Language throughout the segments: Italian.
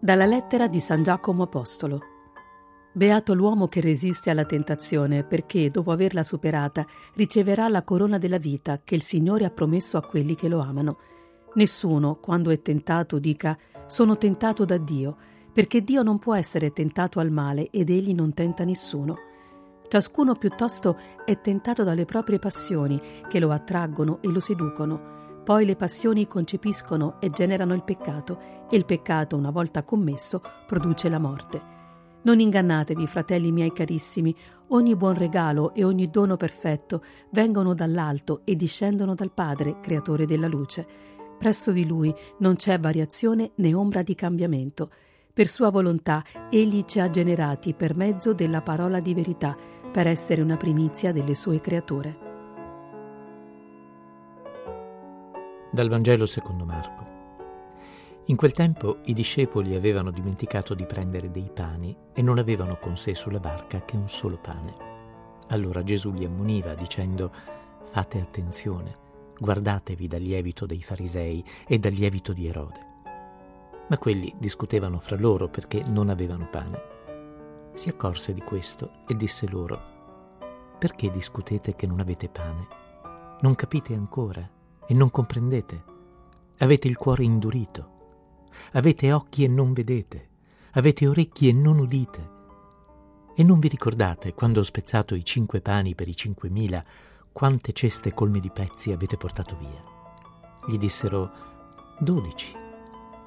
Dalla lettera di San Giacomo Apostolo. Beato l'uomo che resiste alla tentazione, perché, dopo averla superata, riceverà la corona della vita che il Signore ha promesso a quelli che lo amano. Nessuno, quando è tentato, dica sono tentato da Dio, perché Dio non può essere tentato al male ed egli non tenta nessuno. Ciascuno piuttosto è tentato dalle proprie passioni che lo attraggono e lo seducono. Poi le passioni concepiscono e generano il peccato, e il peccato, una volta commesso, produce la morte. Non ingannatevi, fratelli miei carissimi, ogni buon regalo e ogni dono perfetto vengono dall'alto e discendono dal Padre, creatore della luce. Presso di lui non c'è variazione né ombra di cambiamento. Per sua volontà egli ci ha generati per mezzo della parola di verità, per essere una primizia delle sue creature. Dal Vangelo secondo Marco. In quel tempo i discepoli avevano dimenticato di prendere dei pani e non avevano con sé sulla barca che un solo pane. Allora Gesù li ammoniva dicendo Fate attenzione, guardatevi dal lievito dei farisei e dal lievito di Erode. Ma quelli discutevano fra loro perché non avevano pane. Si accorse di questo e disse loro Perché discutete che non avete pane? Non capite ancora? E non comprendete. Avete il cuore indurito. Avete occhi e non vedete. Avete orecchi e non udite. E non vi ricordate, quando ho spezzato i cinque pani per i cinquemila, quante ceste colme di pezzi avete portato via? Gli dissero dodici.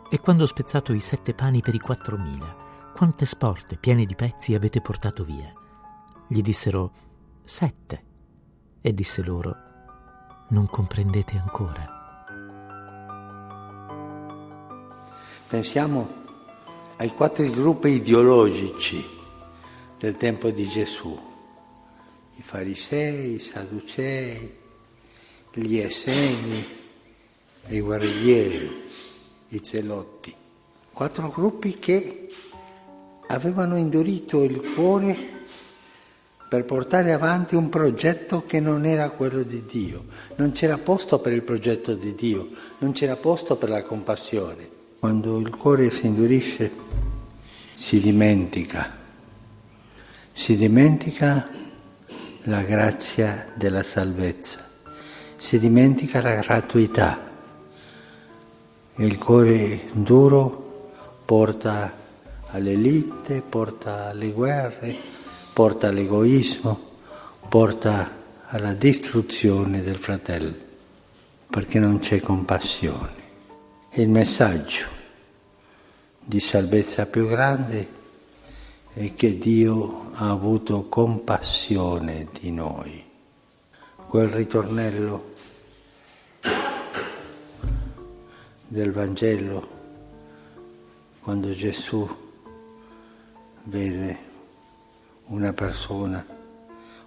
E quando ho spezzato i sette pani per i quattromila, quante sporte piene di pezzi avete portato via? Gli dissero sette. E disse loro non comprendete ancora. Pensiamo ai quattro gruppi ideologici del tempo di Gesù, i farisei, i sadducei, gli esseni, i guerriglieri, i zelotti. Quattro gruppi che avevano indurito il cuore per portare avanti un progetto che non era quello di Dio. Non c'era posto per il progetto di Dio, non c'era posto per la compassione. Quando il cuore si indurisce, si dimentica, si dimentica la grazia della salvezza, si dimentica la gratuità. Il cuore duro porta alle litte, porta alle guerre, porta all'egoismo, porta alla distruzione del fratello, perché non c'è compassione. il messaggio di salvezza più grande è che Dio ha avuto compassione di noi. Quel ritornello del Vangelo, quando Gesù vede una persona,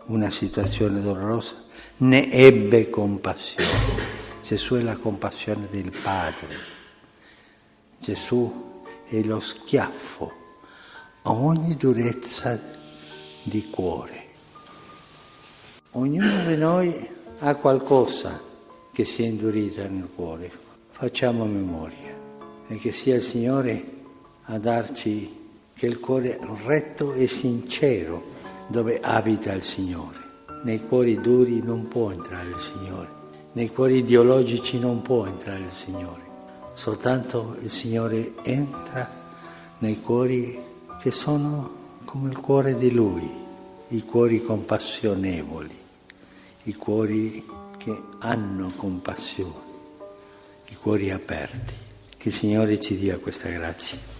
una situazione dolorosa, ne ebbe compassione. Gesù è la compassione del Padre. Gesù è lo schiaffo a ogni durezza di cuore. Ognuno di noi ha qualcosa che si è indurita nel cuore. Facciamo memoria e che sia il Signore a darci che il cuore retto e sincero dove abita il Signore. Nei cuori duri non può entrare il Signore, nei cuori ideologici non può entrare il Signore. Soltanto il Signore entra nei cuori che sono come il cuore di Lui, i cuori compassionevoli, i cuori che hanno compassione, i cuori aperti. Che il Signore ci dia questa grazia.